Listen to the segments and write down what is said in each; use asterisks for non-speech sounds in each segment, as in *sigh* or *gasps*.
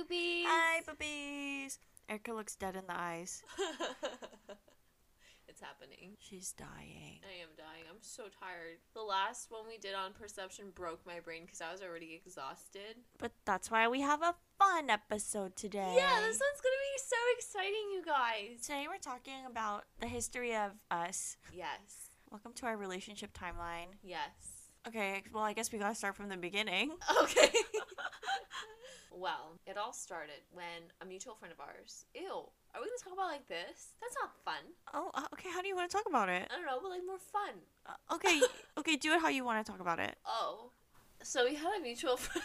poopies. Hi, puppies. Erica looks dead in the eyes. *laughs* it's happening. She's dying. I am dying. I'm so tired. The last one we did on perception broke my brain because I was already exhausted. But that's why we have a fun episode today. Yeah, this one's gonna be so exciting, you guys. Today we're talking about the history of us. Yes. Welcome to our relationship timeline. Yes. Okay, well, I guess we gotta start from the beginning. Okay. *laughs* well, it all started when a mutual friend of ours. Ew. Are we gonna talk about like this? That's not fun. Oh, uh, okay. How do you want to talk about it? I don't know, but like more fun. Uh, okay, *laughs* okay. Do it how you want to talk about it. Oh. So we had a mutual *laughs* friend.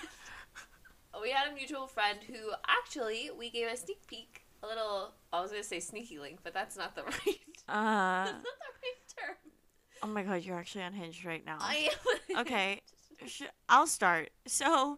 we had a mutual friend who actually we gave a sneak peek. A little. I was gonna say sneaky link, but that's not the *laughs* right. Uh, that's not the right term. oh my god, you're actually unhinged right now. I am. Okay. Sh- I'll start. So,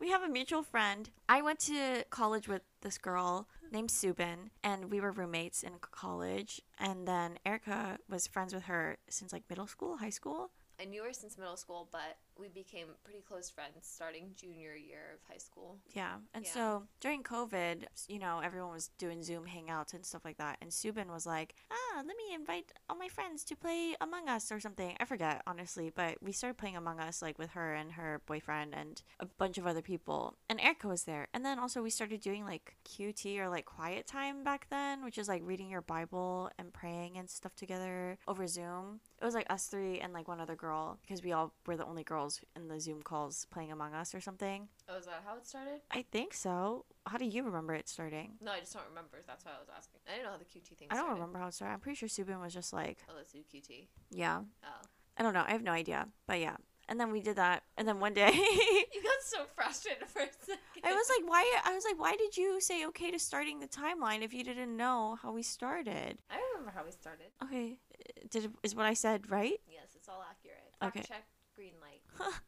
we have a mutual friend. I went to college with this girl named Subin, and we were roommates in college. And then Erica was friends with her since like middle school, high school. I knew her since middle school, but we became pretty close friends starting junior year of high school. Yeah. And Yeah. so during COVID, you know, everyone was doing Zoom hangouts and stuff like that. And Subin was like, ah, let me invite all my friends to play Among Us or something. I forget, honestly. But we started playing Among Us like with her and her boyfriend and a bunch of other people. And Erica was there. And then also we started doing like QT or like quiet time back then, which is like reading your Bible and praying and stuff together over Zoom. It was like us three and like one other girl because we all were the only girls in the Zoom calls playing Among Us or something. Oh, is that how it started? I think so. How do you remember it starting? No, I just don't remember. That's why I was asking. I didn't know how the QT thing I don't started. remember how it started. I'm pretty sure Subin was just like, Oh, let's do QT. yeah. Oh. I don't know. I have no idea. But yeah. And then we did that. And then one day *laughs* You got so *laughs* frustrated for a second. I was like, why? I was like, why did you say okay to starting the timeline if you didn't know how we started? I remember how we started. Okay. Did is what I said right? Yes, it's all accurate. Fact Okay. check, green light. *laughs*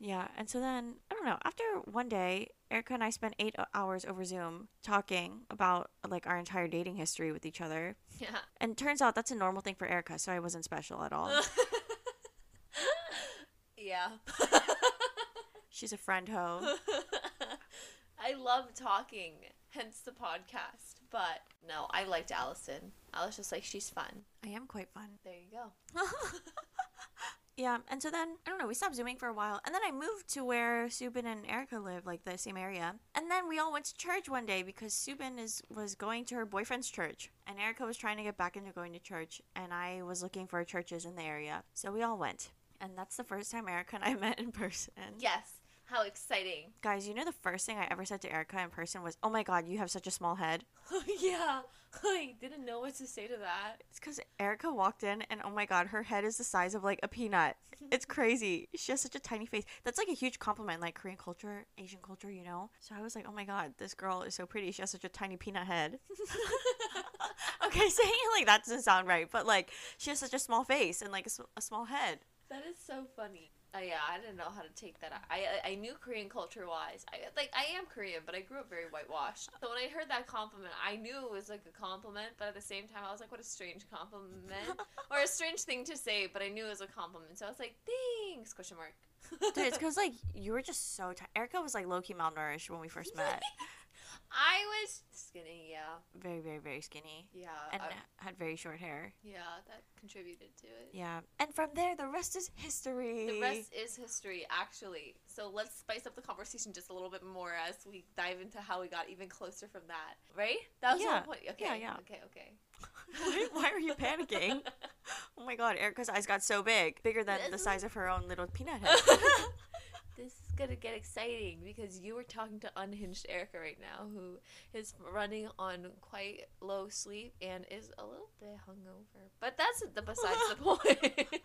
Yeah. And so then I don't know. After one day, Erica and I spent eight hours over Zoom talking about like our entire dating history with each other. Yeah. And turns out that's a normal thing for Erica, so I wasn't special at all. *laughs* yeah. *laughs* She's a friend hoe. I love talking, hence the podcast. But no, I liked Allison. I was just like, she's fun. I am quite fun. There you go. *laughs* Yeah, and so then I don't know. We stopped zooming for a while, and then I moved to where Subin and Erica live, like the same area. And then we all went to church one day because Subin is was going to her boyfriend's church, and Erica was trying to get back into going to church, and I was looking for churches in the area. So we all went, and that's the first time Erica and I *laughs* met in person. Yes. How exciting. Guys, you know the first thing I ever said to Erica in person was, "Oh my God, you have such a small head." *laughs* yeah. I didn't know what to say to that. It's because Erica walked in, and oh my God, her head is the size of like a peanut. It's *laughs* crazy. She has such a tiny face. That's like a huge compliment, like Korean culture, Asian culture, you know? So I was like, oh my God, this girl is so pretty. She has such a tiny peanut head. *laughs* okay, saying it like that doesn't sound right, but like she has such a small face and like a small head. That is so funny. Uh, yeah, I didn't know how to take that. I I, I knew Korean culture wise. I like I am Korean, but I grew up very whitewashed. So when I heard that compliment, I knew it was like a compliment, but at the same time, I was like, what a strange compliment *laughs* or a strange thing to say. But I knew it was a compliment, so I was like, thanks? Question mark. Dude, it's because *laughs* like you were just so tired. Erica was like low key malnourished when we first *laughs* met. I was skinny. Yeah, Very, very, very skinny. yeah, And I- had very short hair. yeah. That contributed to it. Yeah. And from there, the rest is history. The rest is history, actually. So let's spice up the conversation just a little bit more as we dive into how we got even closer from that. Right? That was the Yeah. whole point. Okay. Yeah, yeah. Okay, okay. *laughs* Why- Why are you panicking? *laughs* Oh my god, Erica's eyes got so big, bigger than the size of her own little peanut *laughs* head. This is gonna get exciting because you were talking to unhinged Erica right now, who is running on quite low sleep and is a little bit hungover. But that's the besides the *laughs* point. *laughs*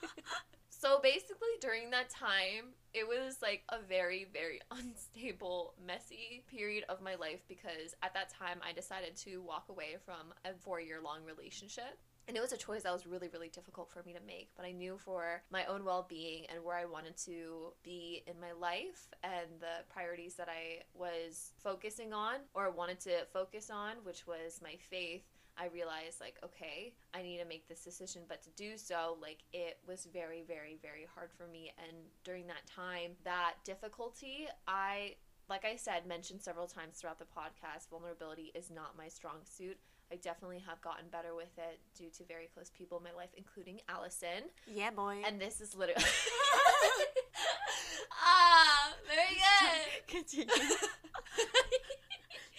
so basically, during that time, it was like a very, very *laughs* unstable, messy period of my life because at that time I decided to walk away from a four year long relationship. And it was a choice that was really, really difficult for me to make. But I knew for my own well being and where I wanted to be in my life and the priorities that I was focusing on or wanted to focus on, which was my faith, I realized, like, okay, I need to make this decision. But to do so, like, it was very, very, very hard for me. And during that time, that difficulty, I like I said, mentioned several times throughout the podcast, vulnerability is not my strong suit. I definitely have gotten better with it due to very close people in my life, including Allison. Yeah, boy. And this is literally. *laughs* *laughs* ah, very *laughs* good. Continue.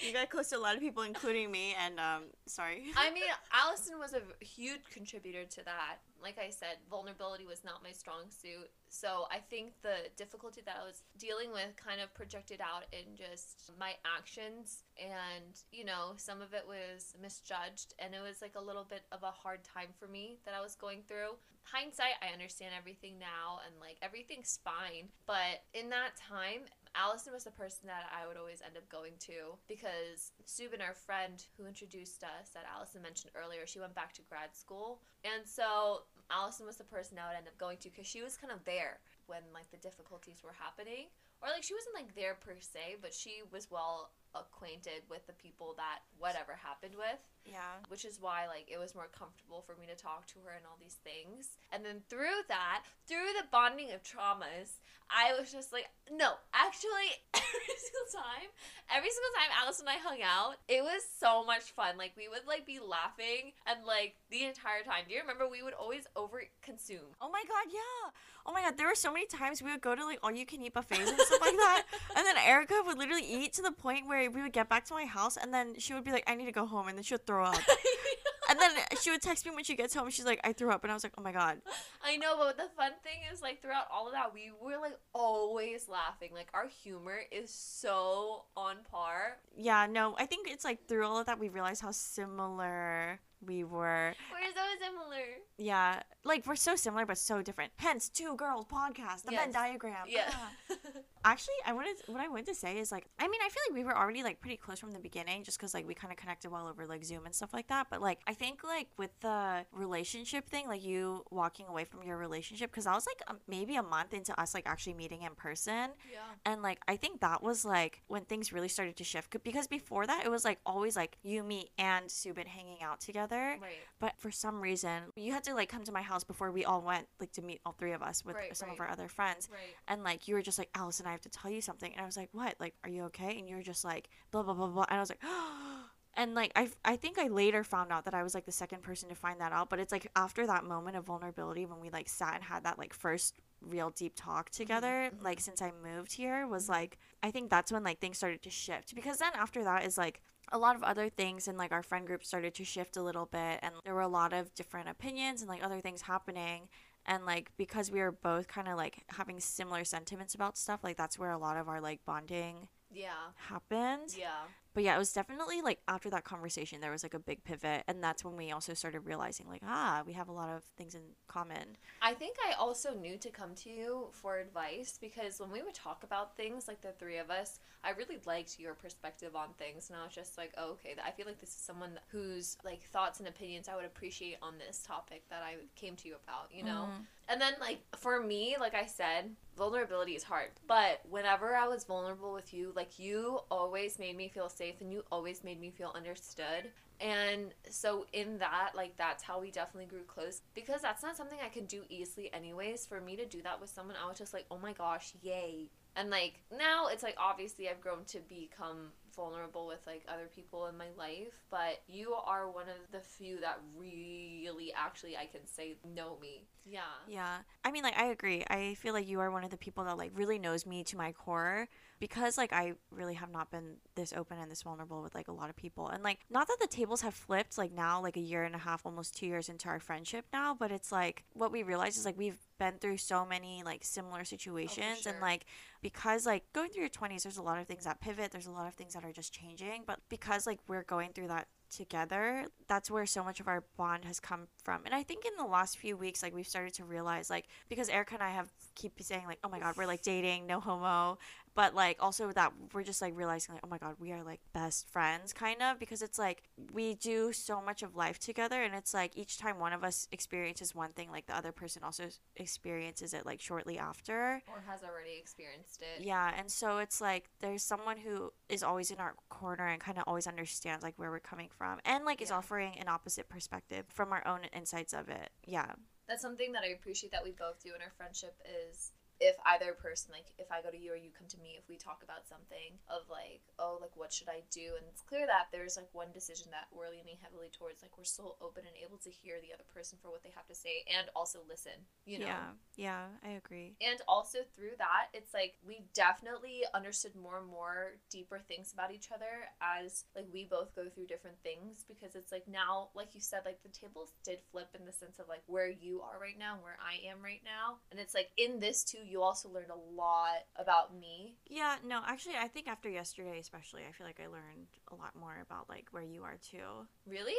You got close to a lot of people, including me, and um, sorry. I mean, *laughs* Allison was a huge contributor to that. Like I said, vulnerability was not my strong suit. So I think the difficulty that I was dealing with kind of projected out in just my actions. And, you know, some of it was misjudged. And it was like a little bit of a hard time for me that I was going through. Hindsight, I understand everything now and like everything's fine. But in that time, Allison was the person that I would always end up going to because Subin, our friend who introduced us, that Allison mentioned earlier, she went back to grad school. And so Allison was the person I would end up going to because she was kind of there when like the difficulties were happening. Or like she wasn't like there per se, but she was well acquainted with the people that whatever happened with. Yeah. Which is why like it was more comfortable for me to talk to her and all these things. And then through that, through the bonding of traumas, I was just like, no, actually *laughs* every single time, every single time Alice and I hung out, it was so much fun. Like we would like be laughing and like the entire time. Do you remember we would always over consume? Oh my god, yeah. Oh my god, there were so many times we would go to like all you can eat buffets and stuff like that. *laughs* And then Erica would literally eat to the point where we would get back to my house and then she would be like, I need to go home and then she would throw up. *laughs* and then she would text me when she gets home. She's like, I threw up, and I was like, Oh my god. *laughs* I know, but the fun thing is, like, throughout all of that, we were like always laughing. Like, our humor is so on par. Yeah, no, I think it's like through all of that, we realized how similar we were. We're so similar. Yeah, like we're so similar but so different. Hence, Too Girls podcast, the Venn diagram. Yeah. Ah. *laughs* Actually, I wanted what I wanted to say is like I mean I feel like we were already like pretty close from the beginning just because like we kind of connected well over like Zoom and stuff like that. But like I think like with the relationship thing, like you walking away from your relationship because I was like um, maybe a month into us like actually meeting in person, yeah. and like I think that was like when things really started to shift because before that it was like always like you, me, and Subin hanging out together. Right. But for some reason, you had to like come to my house before we all went like to meet all three of us with Right, some of our other friends. Right. And like you were just like, Allison, I have to tell you something. And I was like, what? Like, are you okay? And you were just like, blah blah blah blah. And I was like, *gasps* and like I I think I later found out that I was like the second person to find that out. But it's like after that moment of vulnerability when we like sat and had that like first real deep talk together mhm. like since i moved here was like i think that's when like things started to shift because then after that is like a lot of other things and like our friend group started to shift a little bit and there were a lot of different opinions and like other things happening and like because we were both kind of like having similar sentiments about stuff like that's where a lot of our like bonding Yeah. happened Yeah. But yeah it was definitely like after that conversation there was like a big pivot and that's when we also started realizing like ah we have a lot of things in common I think I also knew to come to you for advice because when we would talk about things, like the three of us, I really liked your perspective on things, and I was just like, oh, okay, I feel like this is someone whose like thoughts and opinions I would appreciate on this topic that I came to you about, you know. Mhm. And then like for me, like I said, vulnerability is hard. But whenever I was vulnerable with you, like you always made me feel safe and you always made me feel understood. And so in that, like that's how we definitely grew close because that's not something I can do easily anyways. For me to do that with someone, I was just like, "Oh my gosh, yay." And like now it's like obviously I've grown to become vulnerable with like other people in my life, but you are one of the few that really actually I can say know me. Yeah. Yeah. I mean, like, I agree. I feel like you are one of the people that, like, really knows me to my core because, like, I really have not been this open and this vulnerable with, like, a lot of people. And, like, not that the tables have flipped, like, now, like, a year and a half, almost two years into our friendship now, but it's like what we realize is, like, we've been through so many, like, similar oh, situations. And, sure. like, because, like, going through your 20s, there's a lot of things that pivot, there's a lot of things that are just changing. But because, like, we're going through that together that's where so much of our bond has come from and i think in the last few weeks like we've started to realize like because erica and i have keep saying like oh my god we're like dating no homo but like also that we're just like realizing like oh my god we are like best friends kind of because it's like we do so much of life together and it's like each time one of us experiences one thing like the other person also experiences it like shortly after Or has already experienced it. yeah, and so it's like there's someone who is always in our corner and kind of always understands like where we're coming from and like is offering an opposite perspective from our own insights of it. Yeah. That's something that I appreciate that we both do in our friendship is if either person like if I go to you or you come to me if we talk about something of like oh like what should I do? And it's clear that there's like one decision that we're leaning heavily towards like we're so open and able to hear the other person for what they have to say and also listen you know? Yeah, yeah, I agree. and also through that it's like we definitely understood more and more deeper things about each other as like we both go through different things because it's like now like you said like the tables did flip in the sense of like where you are right now and where i am right now. And it's like in this too you also learned a lot about me. Yeah, no, actually, I think after yesterday, especially, I feel like I learned a lot more about like where you are too. really?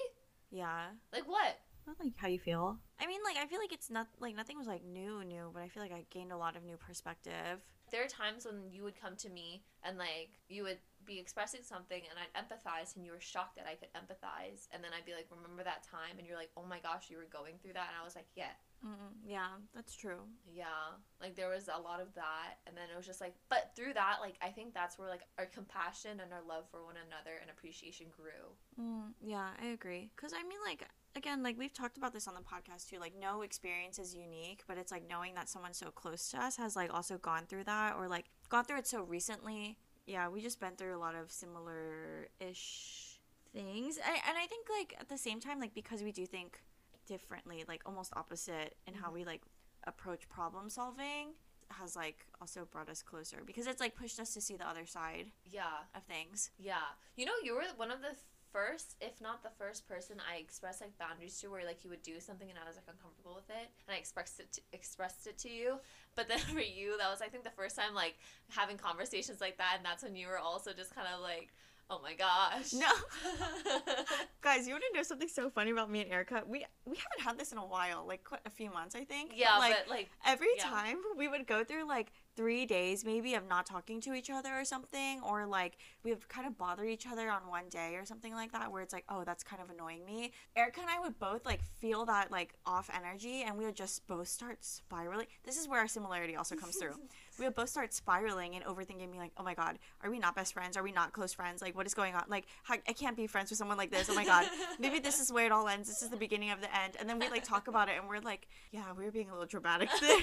Yeah, like what? Not like how you feel. I mean, like I feel like it's not like nothing was like new, new, but I feel like I gained a lot of new perspective. there are times when you would come to me and like you would be expressing something and I'd empathize and you were shocked that I could empathize. And then I'd be like remember that time? And you're like oh my gosh you were going through that. And I was like yeah Mm, yeah, that's true. yeah like there was a lot of that and then it was just like but through that like I think that's where like our compassion and our love for one another and appreciation grew Mm, yeah, I agree. Cause I mean, like again, like we've talked about this on the podcast too. Like no experience is unique, but it's like knowing that someone so close to us has like also gone through that or like gone through it so recently. Yeah, we just been through a lot of similar ish things, I, and I think like at the same time, like because we do think differently, like almost opposite in how mm-hmm. we like approach problem solving has like also brought us closer because it's like pushed us to see the other side yeah of things. Yeah. You know, you were one of the first, if not the first person I expressed like boundaries to where like you would do something and I was like uncomfortable with it and I expressed it to, expressed it to you. But then *laughs* for you, that was I think the first time like having conversations like that and that's when you were also just kind of like, "Oh my gosh." No. *laughs* Guys, you want to know something so funny about me and Erica? We we haven't had this in a while, like quite a few months, I think. yeah, like but like every yeah. time we would go through like three days maybe of not talking to each other or something, or like we would kind of bother each other on one day or something like that, where it's like, oh, that's kind of annoying me. Erica and I would both like feel that like off energy, and we would just both start spiraling. This is where our similarity also comes through. *laughs* we would both start spiraling and overthinking, being like, oh my god, are we not best friends? Are we not close friends? Like, what is going on? Like, how, I can't be friends with someone like this. Oh my god, *laughs* maybe this is where it all ends. This is the beginning of the end. And then we like talk about it, and we're like, yeah, we were being a little dramatic *laughs* there.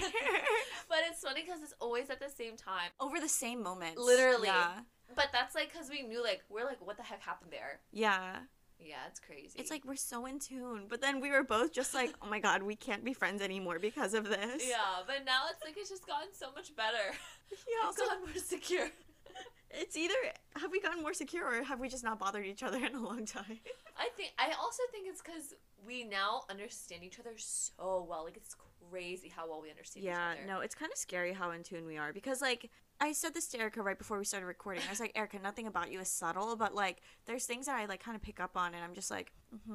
but it's funny cuz it's always at the same time. Over the same moment, Literally. Yeah. But that's like cuz we knew like we're like what the heck happened there? Yeah. Yeah, it's crazy. It's like we're so in tune. But then we were both just like, oh my god, we can't be friends anymore because of this. Yeah, but now it's like it's just gotten so much better. *laughs* Yeah. It's also, gotten more secure. *laughs* it's either have we gotten more secure or have we just not bothered each other *laughs* in a long time? I think I also think it's because we now understand each other so well. Like it's crazy how well we understand Yeah, each other. Yeah, no, it's kind of scary how in tune we are because like I said this to Erica right before we started recording. I was like, Erica, nothing about you is subtle, but like there's things that I like kind of pick up on, and I'm just like, hmm,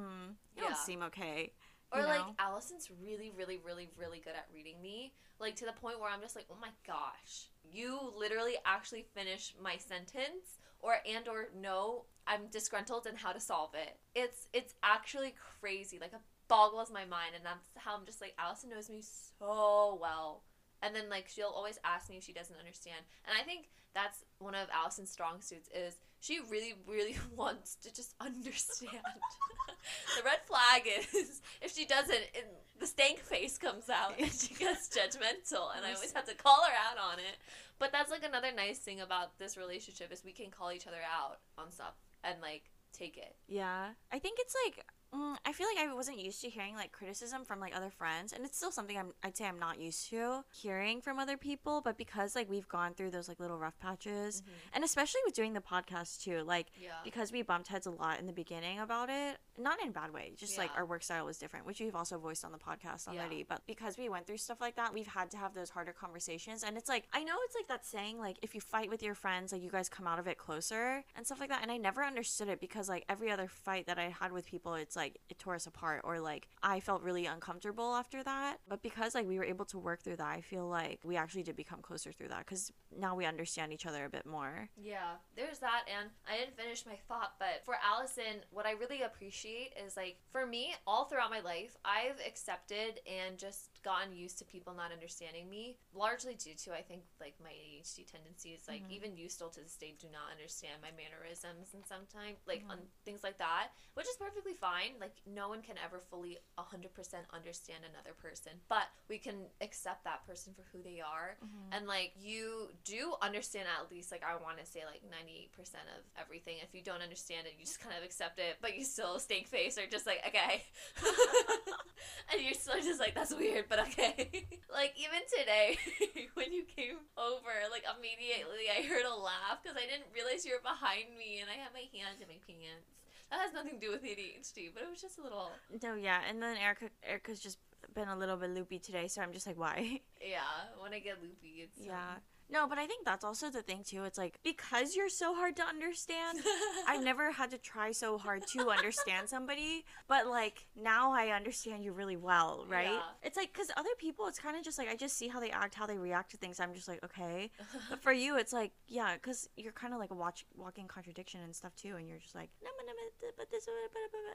you Yeah. don't seem okay. Or you like? Allison's really, really, really, really good at reading me. Like to the point where I'm just like, oh my gosh, you literally actually finish my sentence, or and or no, I'm disgruntled and how to solve it. It's it's actually crazy. Like it boggles my mind, and that's how I'm just like Allison knows me so well. And then like she'll always ask me if she doesn't understand, and I think that's one of Allison's strong suits is she really, really *laughs* wants to just understand. *laughs* the red flag is if she doesn't, it, the stank face comes out and she *laughs* gets judgmental, and I always have to call her out on it. But that's like another nice thing about this relationship is we can call each other out on stuff and like take it. Yeah, I think it's like mm, I feel like I wasn't used to hearing like criticism from like other friends, and it's still something I'm I'd say I'm not used to hearing from other people. But because like we've gone through those like little rough patches, and especially with doing the podcast too, like Yeah. because we bumped heads a lot in the beginning about it, not in a bad way, just like our work style was different, which we've also voiced on the podcast Yeah. already. But because we went through stuff like that, we've had to have those harder conversations. And it's like, I know it's like that saying, like, if you fight with your friends, like, you guys come out of it closer and stuff like that. And I never understood it because, like, every other fight that I had with people, it's like, it tore us apart or like, I felt really uncomfortable after that. But because, like, we were able to work through that, I feel like we actually did become closer through that because now we understand each other a bit more. Yeah, there's that, and I didn't finish my thought, but for Allison, what I really appreciate is like, for me, all throughout my life, I've accepted and just gotten used to people not understanding me, largely due to, I think, like my ADHD tendencies. Like, Mhm. even you still to this day do not understand my mannerisms and sometimes, like, Mhm. on things like that, which is perfectly fine. Like no one can ever fully 100% understand another person, but we can accept that person for who they are. And like you do understand at least like I want to say like 98% of everything. If you don't understand it, you just kind of accept it, but you still stink face or just like okay. *laughs* and you're still just like that's weird, but okay. *laughs* like even today *laughs* when you came over, like immediately I heard a laugh because I didn't realize you were behind me and I had my hand in my pants. That has nothing to do with ADHD, but it was just a little No, yeah, and then Erica Erica's just been a little bit loopy today, so I'm just like, why? *laughs* yeah. When I get loopy, it's um, Yeah. No, but I think that's also the thing too. It's like because you're so hard to understand, I've *laughs* never had to try so hard to understand somebody, but like now I understand you really well, right? Yeah. It's like cuz other people it's kind of just like I just see how they act, how they react to things. I'm just like, okay. *laughs* But for you it's like, yeah, cuz you're kind of like a watch walking contradiction and stuff too and you're just like, "No, no, no, but this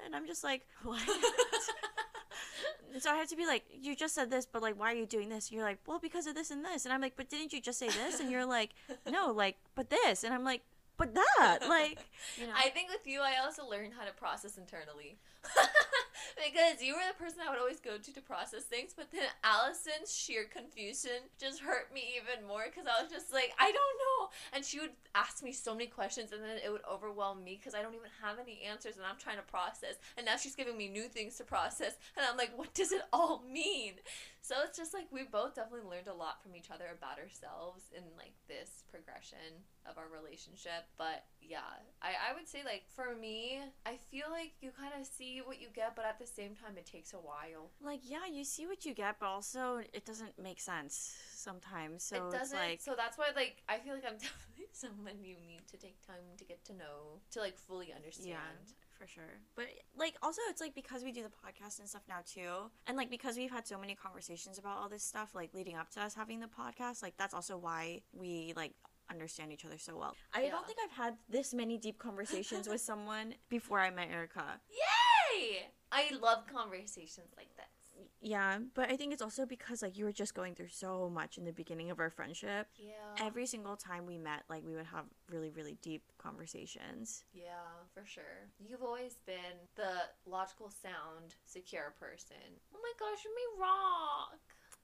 and I'm just like, *laughs* what? So I have to be like, you just said this, but like, why are you doing this? And you're like, well, because of this and this. And I'm like, but didn't you just say this? And you're like, *laughs* no, like, but this. And I'm like, but that, like, you know. I think with you, I also learned how to process internally. *laughs* because you were the person I would always go to to process things, but then Allison's sheer confusion just hurt me even more because I was just like, I don't know. And she would ask me so many questions, and then it would overwhelm me because I don't even have any answers, and I'm trying to process. And now she's giving me new things to process, and I'm like, what does it all mean? So it's just like we both definitely learned a lot from each other about ourselves in like this progression of our relationship. But yeah, I, I would say like for me, I feel like you kind of see what you get, but at the same time, it takes a while. like, yeah, you see what you get, but also it doesn't make sense sometimes. So it doesn't. like, so that's why like I feel like I'm *laughs* definitely someone you need to take time to get to know to like fully understand. Yeah. for sure. But like also it's like because we do the podcast and stuff now too. And like because we've had so many conversations about all this stuff like leading up to us having the podcast, like that's also why we like understand each other so well. I Yeah. don't think I've had this many deep conversations with *laughs* someone before I met Erica. I love conversations like this. Yeah, but I think it's also because like you were just going through so much in the beginning of our friendship. Yeah. Every single time we met, like we would have really, really deep conversations. Yeah, for sure. You've always been the logical sound, secure person. Oh my gosh, you may rock.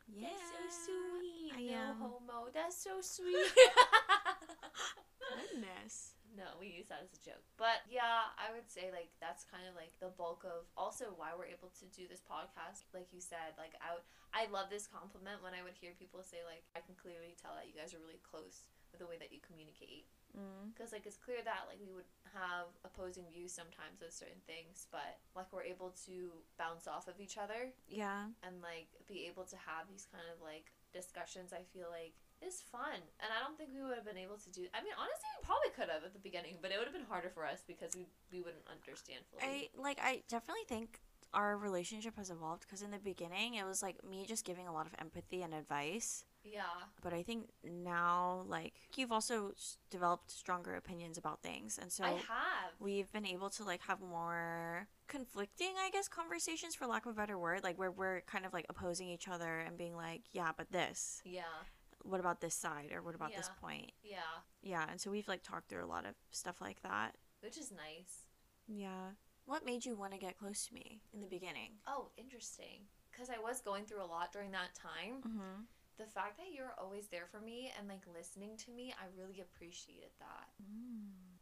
Yeah. That's so sweet. I no am. homo. That's so sweet. *laughs* Goodness. No, we use that as a joke. But yeah, I would say like that's kind of like the bulk of also why we're able to do this podcast. Like you said, like I would, I love this compliment when I would hear people say like I can clearly tell that you guys are really close with the way that you communicate. Mm. because like it's clear that like we would have opposing views sometimes with certain things but like we're able to bounce off of each other Yeah. and like be able to have these kind of like discussions i feel like is fun and i don't think we would have been able to do i mean honestly we probably could have at the beginning but it would have been harder for us because we, we wouldn't understand fully. I like I definitely think our relationship has evolved because in the beginning it was like me just giving a lot of empathy and advice. yeah But I think now like you've also developed stronger opinions about things and so i have we've been able to like have more conflicting i guess conversations for lack of a better word like where we're kind of like opposing each other and being like yeah but this yeah what about this side or what about this point? Yeah. Yeah and so we've like talked through a lot of stuff like that. Which is nice. Yeah. What made you want to get close to me in the beginning? Oh interesting. Because i was going through a lot during that time. Mm-hmm. the fact that you're always there for me and like listening to me, I really appreciated that.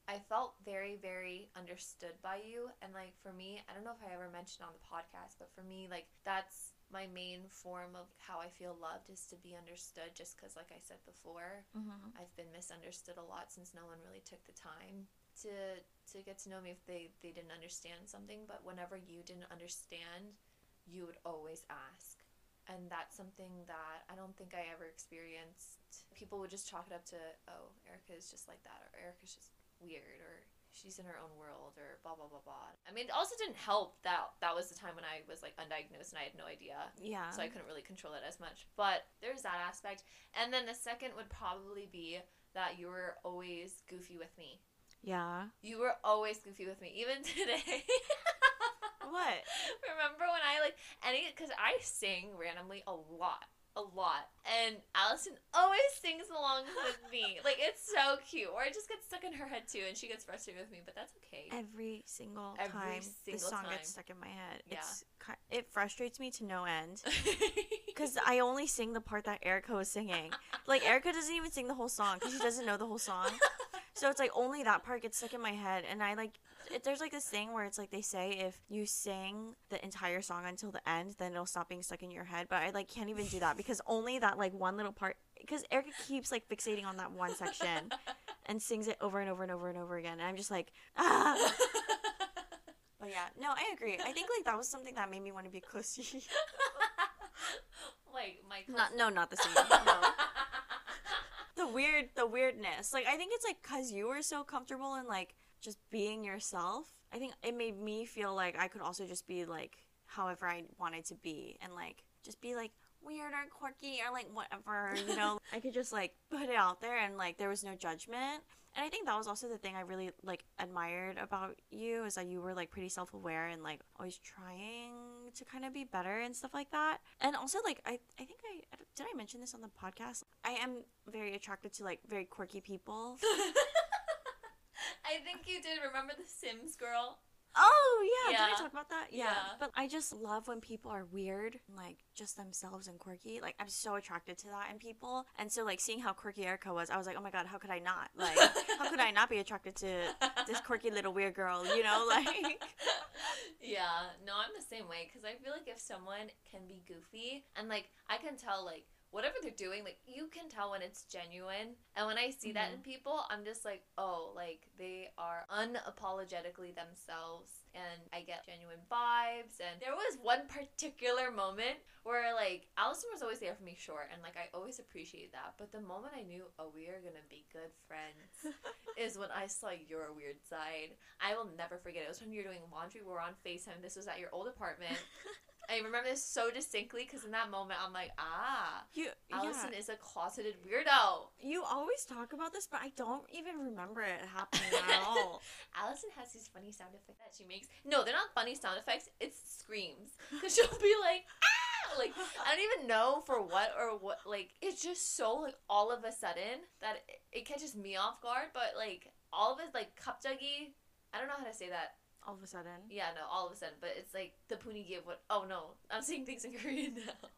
I felt very, very understood by you. And like for me, I don't know if I ever mentioned on the podcast, but for me, like that's my main form of how I feel loved is to be understood just because, like I said before, Mm-hmm. I've been misunderstood a lot since no one really took the time to to get to know me if they they didn't understand something. But whenever you didn't understand you would always ask. And that's something that I don't think I ever experienced. People would just chalk it up to oh Erica is just like that or Erica's just weird or she's in her own world or blah blah blah blah I mean it also didn't help that that was the time when I was like undiagnosed and I had no idea yeah so I couldn't really control it as much. But there's that aspect. And then the second would probably be that you were always goofy with me. yeah You were always goofy with me, even *laughs* today. what Remember when I like any because I sing randomly a lot. A lot. And Allison always sings along with me. *laughs* Like it's so cute. Or it just gets stuck in her head too and she gets frustrated with me, but that's okay. Every single Every time single the song time. gets stuck in my head, Yeah. it's it frustrates me to no end. *laughs* Because I only sing the part that Erica was singing. Like Erica doesn't even sing the whole song because she doesn't know the whole song. *laughs* So it's like only that part gets stuck in my head, and I like. It, there's like this thing where it's like they say if you sing the entire song until the end, then it'll stop being stuck in your head. But I like can't even do that because only that like one little part. Because Erica keeps like fixating on that one section *laughs* and sings it over and over and over and over again, and I'm just like ah. *laughs* But yeah, no, I agree. I think like that was something that made me want to be *laughs* close to you. like my Not no, not the same. No. the weird the weirdness like i think it's like because you were so comfortable and like just being yourself i think it made me feel like i could also just be like however i wanted to be and like just be like weird or quirky or like whatever you know? *laughs* I could just like put it out there and like there was no judgment. And i think that was also the thing i really like admired about you is that you were like pretty self-aware and like always trying to kind of be better and stuff like that. And also like i i think i I did i mention this on the podcast? I am very attracted to like very quirky people *laughs* *laughs* I think you did remember the Sims girl. oh yeah, did Yeah. i talk about that yeah. Yeah. but i just love when people are weird like just themselves and quirky like i'm so attracted to that in people and so like seeing how quirky erica was i was like oh my god how could i not *laughs* like how could i not be attracted to this quirky little weird girl you know *laughs* like yeah, no, I'm the same way because I feel like if someone can be goofy and like I can tell like whatever they're doing, like you can tell when it's genuine. And when I see that in mm-hmm. people, I'm just like, oh, like they are unapologetically themselves and I get genuine vibes. And there was one particular moment where like Allison was always there for me short and like I always appreciate that. But the moment I knew, oh, we are gonna be good friends *laughs* is when I saw your weird side. I will never forget. It was when you were doing laundry. We were on FaceTime. This was at your old apartment. *laughs* I remember this so distinctly because in that moment I'm like, ah, you Allison yeah. is a closeted weirdo. you always talk about this but i don't even remember it happening at *laughs* all Allison has these funny sound effects that she makes. No, they're not funny sound effects. It's screams. Cause she'll be like, ah, like I don't even know for what or what. Like it's just so like all of a sudden that it, it catches me off guard. But like all of it, like kapjagi. I don't know how to say that. All of a sudden Yeah, no, all of a sudden. But it's like the punigi of what. Oh no, I'm saying things in Korean *laughs* now.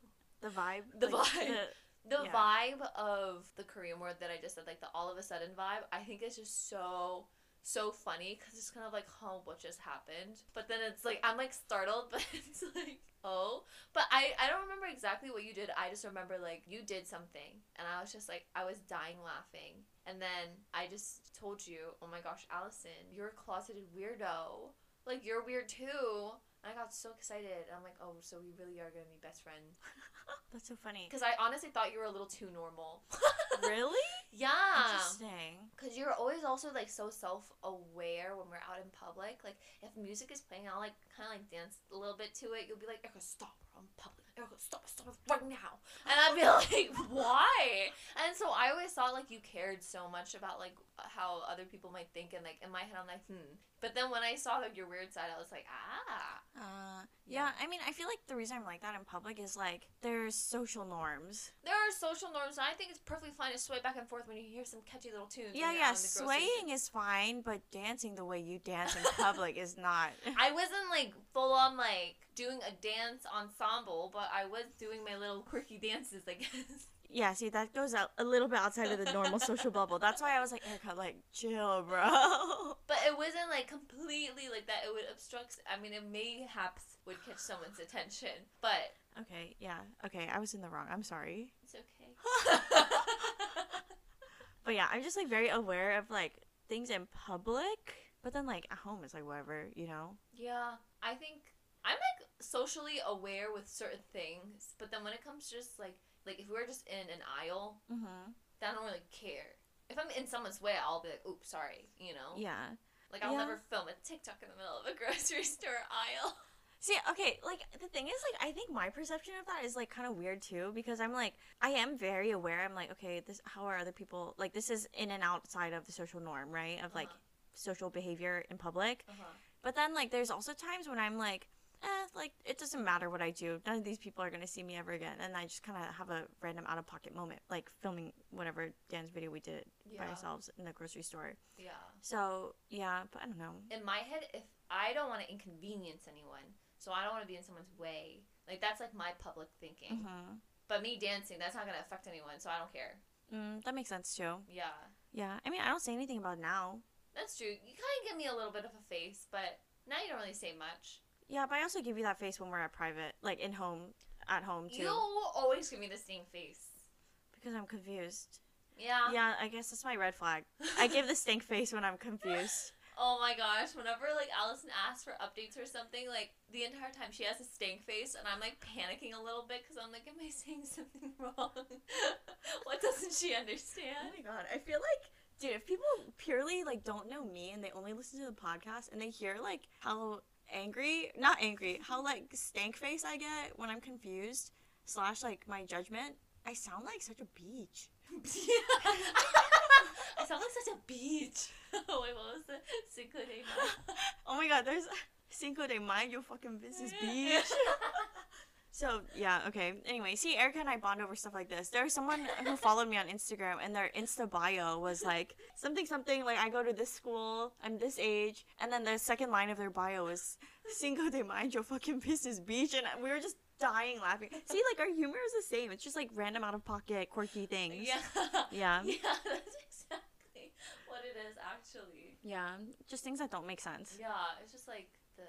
the vibe The like, vibe. *laughs* The Yeah. vibe of the Korean word that I just said, like the all of a sudden vibe, I think it's just so so funny because it's kind of like, huh, what just happened? But then it's like I'm like startled, *laughs* but it's like, oh. But I I don't remember exactly what you did. I just remember like you did something, and I was just like I was dying laughing. And then I just told you, oh my gosh, Allison, you're a closeted weirdo. Like you're weird too. And I got so excited. I'm like, oh, so we really are gonna be best friends. *laughs* that's so funny Because I honestly thought you were a little too normal. *laughs* really yeah. interesting Because you're always also like so self aware when we're out in public. Like if music is playing, I'll like kind of like dance a little bit to it. You'll be like, Erica, stop, we're in public. Erica, stop, stop it right now. And I'd be *laughs* like, why? And so I always thought like you cared so much about like how other people might think. And like in my head, I'm like, hmm. But then when I saw like, your weird side, I was like, ah. Uh, Yeah. yeah. I mean, I feel like the reason I'm like that in public is like there's social norms. There are social norms, and I think it's perfectly fine to sway back and forth when you hear some catchy little tunes. Yeah, yeah. out in the grocery Swaying is fine, but dancing the way you dance in public is not. *laughs* I wasn't like full on like doing a dance ensemble, but I was doing my little quirky dances, I guess. Yeah, see, that goes out a little bit outside of the normal social *laughs* bubble. That's why I was like, Erica, like, chill, bro. But it wasn't like completely like that. It would obstruct. I mean, it mayhaps would catch someone's attention, but Okay, yeah. Okay, I was in the wrong. I'm sorry. it's okay. *laughs* *laughs* But yeah, I'm just like very aware of like things in public, but then like at home it's like whatever, you know? yeah, I think I'm like socially aware with certain things, but then when it comes to just like like if we're just in an aisle, Mm-hmm. then I don't really care. If I'm in someone's way, I'll be like, "Oops, sorry," you know. Yeah. Like I'll Yeah. never film a TikTok in the middle of a *laughs* grocery store aisle. See, okay, like the thing is, like I think my perception of that is like kind of weird too because I'm like I am very aware. I'm like, okay, this how are other people like this is in and outside of the social norm, right? Of like Uh-huh. social behavior in public. Uh-huh. But then like there's also times when I'm like eh, like it doesn't matter what I do. None of these people are gonna see me ever again, and I just kind of have a random out of pocket moment, like filming whatever dance video we did by ourselves in the grocery store. Yeah. So yeah, but I don't know. In my head, if I don't want to inconvenience anyone, so I don't want to be in someone's way. Like that's like my public thinking. hmm But me dancing, that's not gonna affect anyone, so I don't care. Mm, that makes sense too. Yeah. Yeah, I mean, I don't say anything about it now. That's true. You kind of give me a little bit of a face, but now you don't really say much. Yeah, but I also give you that face when we're at private, like in home, at home too, You always give me the same face. because I'm confused. Yeah. Yeah, I guess that's my red flag. I give the stink face when I'm confused. *laughs* Oh my gosh, whenever like Allison asks for updates or something, like the entire time she has a stink face, and I'm like panicking a little bit because I'm like, am I saying *laughs* something wrong? *laughs* what doesn't she understand? Oh understand? my god, I feel like, dude, if people purely like don't know me and they only listen to the podcast and they hear like how angry, not angry, how like stank face I get when I'm confused, slash like my judgment, I sound like such a beach. *laughs* I sound like such a beach. oh *laughs* wait, what was the Cinco de Mayo? *laughs* Oh my god, there's Cinco de Mayo you fucking business beach. So yeah, okay. Anyway, see, Erica and I bond over stuff like this. There was someone who followed me on Instagram, and their Insta bio was like something something like I go to this school, I'm this age, and then the second line of their bio was Cinco de Mayo fucking business beach, and we were just dying laughing. See, like our humor is the same. It's just like random out of pocket quirky things. Yeah. Yeah. *laughs* Yeah, that's exactly what it is actually. Yeah, just things that don't make sense. Yeah, it's just like the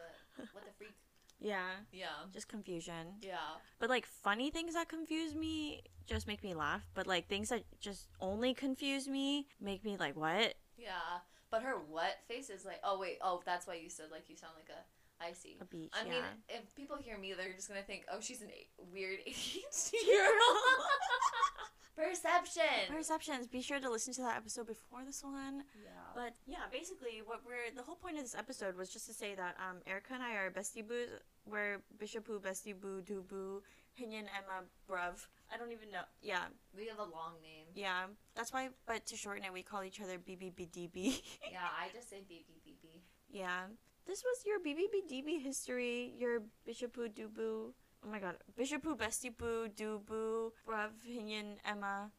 what the freak. Yeah, Yeah. just confusion. Yeah. But like funny things that confuse me just make me laugh. But like things that just only confuse me make me like what? Yeah. But her what face is like oh wait, oh that's why you said like you sound like a I see. A beach. I yeah. mean, if people hear me, they're just gonna think, "Oh, she's an a- weird *laughs* ADHD *laughs* girl." *laughs* Perception. Perceptions. Be sure to listen to that episode before this one. yeah. But yeah, basically, what we're the whole point of this episode was just to say that um, Erica and I are bestie boos. We're Bishop Boo, Bestie Boo, Do Boo, Hinyan, Emma, Bruv. I don't even know. Yeah, We have a long name. yeah. That's why. But to shorten it, we call each other BBBDB. Yeah, I just say BB BB. Yeah. This was your BBBDB history, your Bishopu Dubu. Oh my god. Bishopu Bestipu Dubu, Brav, Hinyan, Emma.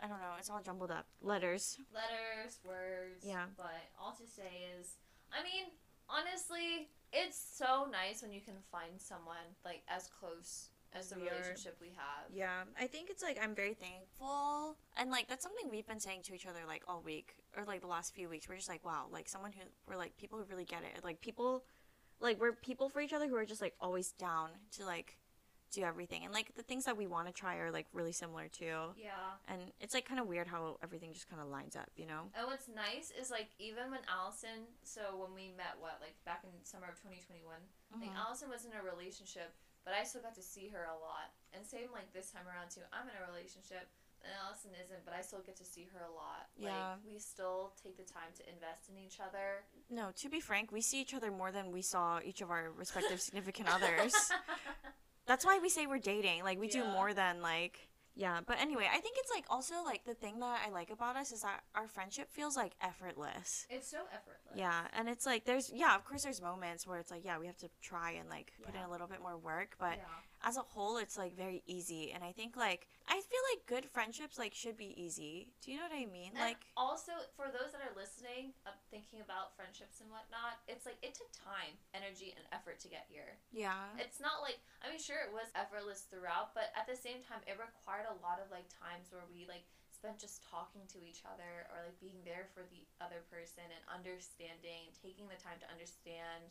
I don't know. It's all jumbled up. Letters. Letters, words. Yeah. But all to say is, I mean, honestly, it's so nice when you can find someone like as close as the We are. relationship we have. Yeah. I think it's like I'm very thankful. And like that's something we've been saying to each other like all week or like the last few weeks. We're just like, wow, like someone who we're like people who really get it. Like people like we're people for each other who are just like always down to like do everything. And like the things that we want to try are like really similar too. Yeah. And it's like kind of weird how everything just kind of lines up, you know? And what's nice is like even when Allison, so when we met, what like back in summer of 2021, like Mhm. Allison was in a relationship, but I still got to see her a lot. And same like this time around too. I'm in a relationship, and Allison isn't, but I still get to see her a lot. Yeah. Like we still take the time to invest in each other. No, to be frank, we see each other more than we saw each of our respective significant others. *laughs* That's why we say we're dating. Like we do more than like yeah, but anyway, I think it's like also like the thing that I like about us is that our friendship feels like effortless. It's so effortless. Yeah, and it's like there's yeah, of course there's moments where it's like yeah, we have to try and like put in a little bit more work, but yeah. As a whole it's like very easy and I think like I feel like good friendships like should be easy. Do you know what I mean? And Like also for those that are listening, uh, thinking about friendships and whatnot, it's like it took time, energy, and effort to get here. yeah. It's not like I mean, sure it was effortless throughout, but at the same time, it required a lot of like times where we like spent just talking to each other or like being there for the other person and understanding, taking the time to understand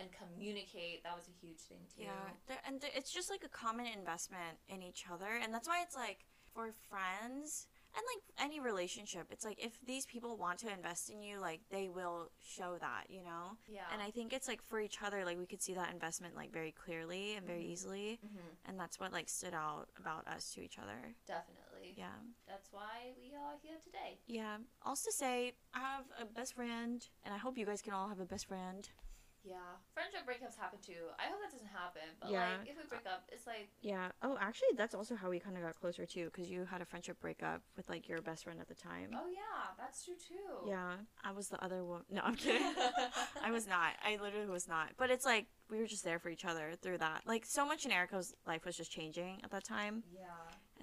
and communicate. That was a huge thing too. Yeah, there, and it's just like a common investment in each other, and that's why it's like for friends and like any relationship, it's like if these people want to invest in you, like they will show that, you know. Yeah. And I think it's like for each other, like we could see that investment like very clearly and very Mhm. easily, hmm and that's what like stood out about us to each other. Definitely. Yeah, That's why we are here today. yeah. Also, say I have a best friend, and I hope you guys can all have a best friend. Yeah, friendship breakups happen too. I hope that doesn't happen. But Yeah. like, if we break up, it's like, Yeah. Oh, actually, that's also how we kind of got closer too, because you had a friendship breakup with like your best friend at the time. oh yeah, that's true too. Yeah, I was the other one. No, I'm kidding. *laughs* I was not. I literally was not. But it's like we were just there for each other through that. Like so much in Erica's life was just changing at that time, Yeah.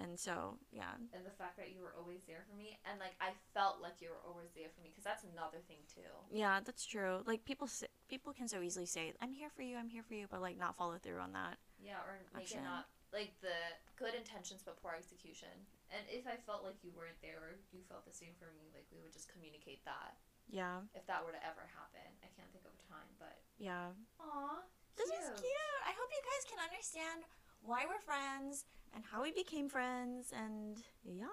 And so yeah, And the fact that you were always there for me, and like I felt like you were always there for me, because that's another thing too. yeah, that's true. Like people, people can so easily say, "I'm here for you, I'm here for you," but like not follow through on that. Yeah, or make Action. it not like the good intentions but poor execution. And if I felt like you weren't there or you felt the same for me, like we would just communicate that. Yeah, If that were to ever happen, I can't think of a time, but yeah. aw, This is cute. I hope you guys can understand why we're friends and how we became friends, and yeah.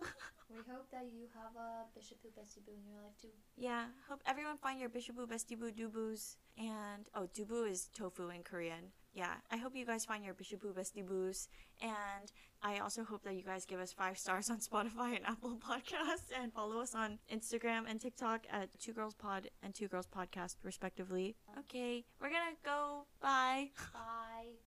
*laughs* We hope that you have a Bishop Boo Bestie Boo in your life too. Yeah, hope everyone find your Bishibu Bestie Boo Dubus. And, oh, Dubu is tofu in Korean. Yeah, I hope you guys find your Bishibu Bestie Boos. And I also hope that you guys give us five stars on *laughs* Spotify and Apple Podcasts and follow us on Instagram and TikTok at Too Girls Pod and Too Girls Podcast, respectively. Okay, we're gonna go. Bye. Bye.